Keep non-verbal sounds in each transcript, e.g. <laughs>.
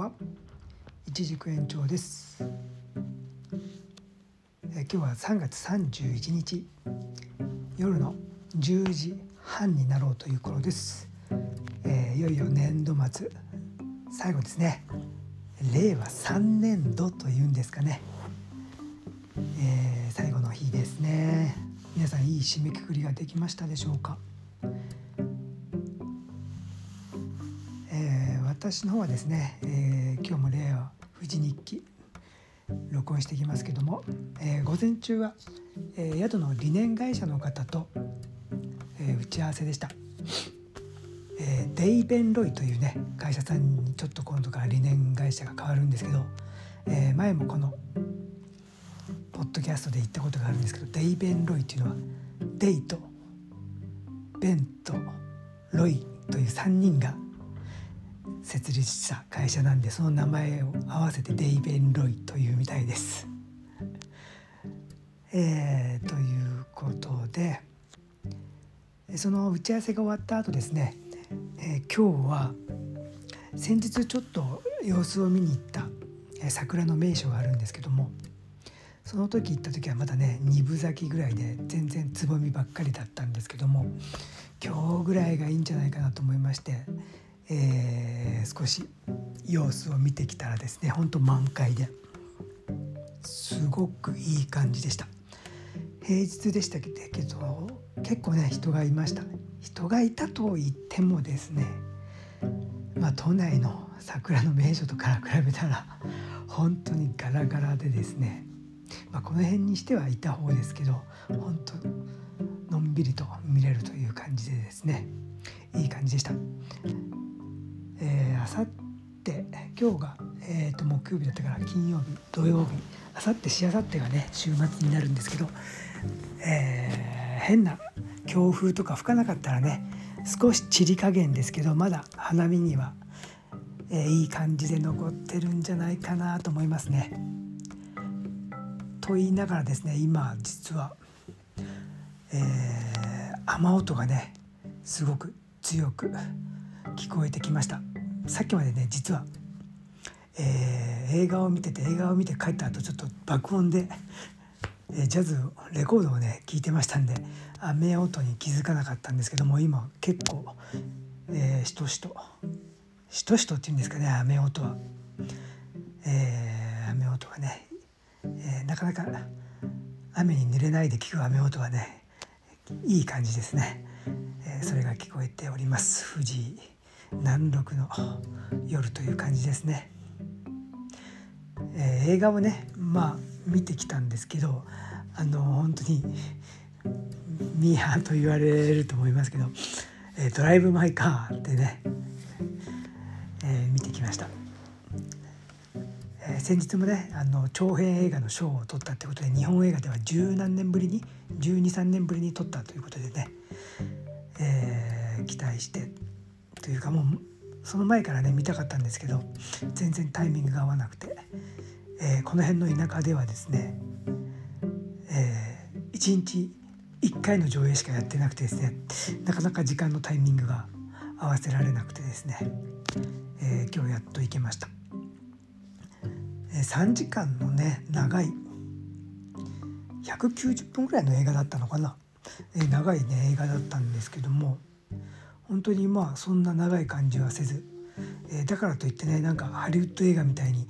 は一軸延長です、え今日は3月31日夜の10時半になろうという頃です、えー、いよいよ年度末最後ですね。令和3年度というんですかね、えー、最後の日ですね。皆さんいい締めくくりができましたでしょうか？私の方はですね、えー、今日も令和富士日記録音していきますけども、えー、午前中は、えー、宿の理念会社の方と、え打ち合わせでした、えデイベンロイというね会社さんにちょっと今度から理念会社が変わるんですけど、え前もこのポッドキャストで言ったことがあるんですけどデイベンロイというのはデイとベンとロイという3人が設立した会社なんでその名前を合わせてデイベン・ロイというみたいです。<laughs> えー、ということでその打ち合わせが終わった後ですね、えー、今日は先日ちょっと様子を見に行った桜の名所があるんですけどもその時行った時はまだね2分咲きぐらいで全然つぼみばっかりだったんですけども今日ぐらいがいいんじゃないかなと思いましてえー、少し様子を見てきたらですねほんと満開で。すごくいい感じでした。平日でしたけど結構ね人がいました。人がいたと言ってもですねまあ都内の桜の名所とから比べたら本当にガラガラでですね、まあ、この辺にしてはいた方ですけど本当のんびりと見れるという感じでですねいい感じでした。えー、あさって今日が、えー、と木曜日だったから金曜日土曜日あさってしあさってがね週末になるんですけど、えー、変な強風とか吹かなかったらね少し散り加減ですけどまだ花見には、えー、いい感じで残ってるんじゃないかなと思いますね。と言いながらですね今実は、えー、雨音がねすごく強く聞こえてきましたさっきまでね実は、えー、映画を見てて映画を見て帰った後ちょっと爆音で、えー、ジャズレコードをね聞いてましたんで雨音に気づかなかったんですけども今結構、えー、しとしとしとしとっていうんですかね雨音は、えー、雨音がね、えー、なかなか雨に濡れないで聞く雨音はねいい感じですね、えー、それが聞こえております。富士南国の夜という感じですね、えー、映画をねまあ見てきたんですけどあの本当にミーハーと言われると思いますけど「えー、ドライブ・マイ・カー」ってね、えー、見てきました、えー、先日もねあの長編映画の賞を取ったってことで日本映画では十何年ぶりに123年ぶりに取ったということでね、えー、期待してというかもうその前からね見たかったんですけど全然タイミングが合わなくて、えー、この辺の田舎ではですね、えー、1日1回の上映しかやってなくてですねなかなか時間のタイミングが合わせられなくてですね、えー、今日やっと行けました、えー、3時間のね長い190分ぐらいの映画だったのかな、えー、長いね映画だったんですけども本当にまあそんな長い感じはせず、えー、だからといってねなんかハリウッド映画みたいに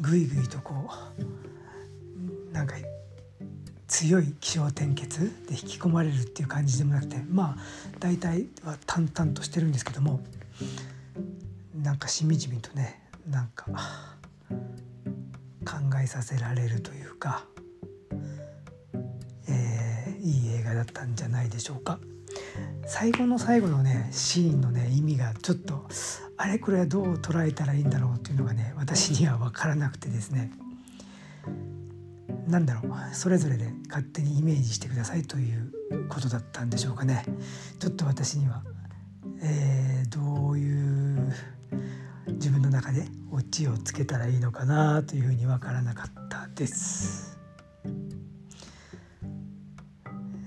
グイグイとこうなんか強い気象転結で引き込まれるっていう感じでもなくてまあ大体は淡々としてるんですけどもなんかしみじみとねなんか考えさせられるというか、えー、いい映画だったんじゃないでしょうか。最後の最後のねシーンのね意味がちょっとあれこれはどう捉えたらいいんだろうっていうのがね私には分からなくてですね。何だろうそれぞれで勝手にイメージしてくださいということだったんでしょうかね。ちょっと私には、えー、どういう自分の中でオチをつけたらいいのかなというふうに分からなかったです、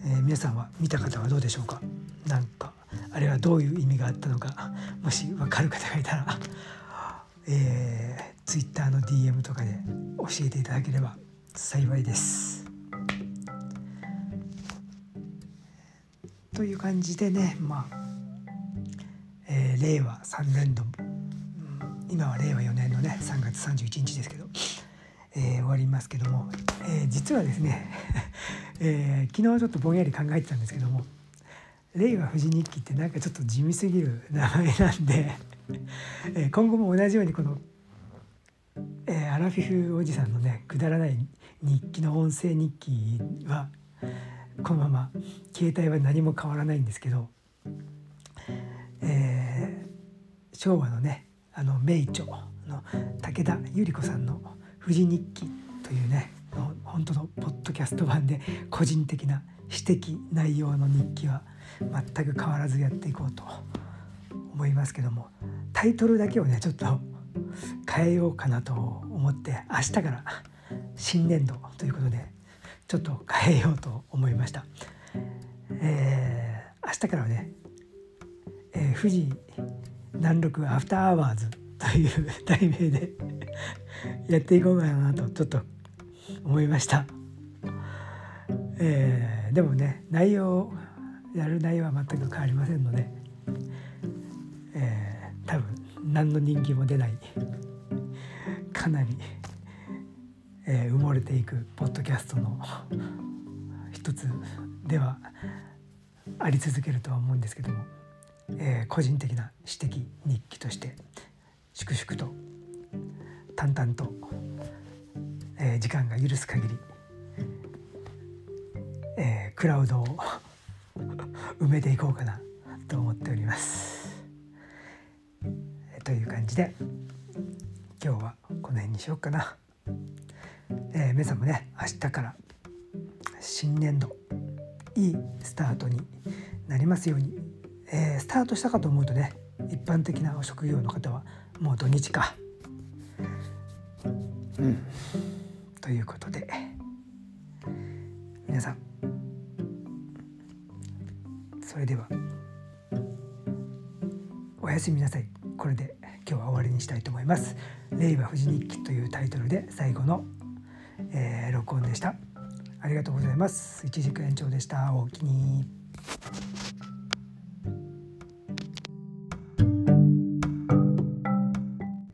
えー、皆さんは見た方はどうでしょうか？なんかあれはどういう意味があったのかもし分かる方がいたら、えー、Twitter の DM とかで教えていただければ幸いです。という感じでねまあ、えー、令和3年度、うん、今は令和4年のね3月31日ですけど、えー、終わりますけども、えー、実はですね、<laughs> えー、昨日ちょっとぼんやり考えてたんですけども令和富士日記ってなんかちょっと地味すぎる名前なんで今後も同じようにこの、えー、アラフィフおじさんのねくだらない日記の音声日記はこのまま携帯は何も変わらないんですけど、えー、昭和のねあの名著の武田百合子さんの「富士日記」というね本当のポッドキャスト版で個人的な私的内容の日記は全く変わらずやっていこうと思いますけどもタイトルだけをねちょっと変えようかなと思って明日から新年度ということでちょっと変えようと思いました。えー、明日からはね、えー、富士南麓アフターアワーズという題名で <laughs> やっていこうかなとちょっと思いました。えー、でもね内容やる内容は全く変わりませんので、えー、多分何の人気も出ないかなり、えー、埋もれていくポッドキャストの一つではあり続けるとは思うんですけども、えー、個人的な私的日記として粛々と淡々と、えー、時間が許す限り、えー、クラウドを埋めていこうかなと思っております。という感じで今日はこの辺にしようかな。えー、皆さんもね明日から新年度いいスタートになりますように、えー、スタートしたかと思うとね一般的なお職業の方はもう土日か。うん、ということすみなさい。これで今日は終わりにしたいと思います「令和富士日記」というタイトルで最後の、えー、録音でした。ありがとうございます。一軸延長でした。おおきに。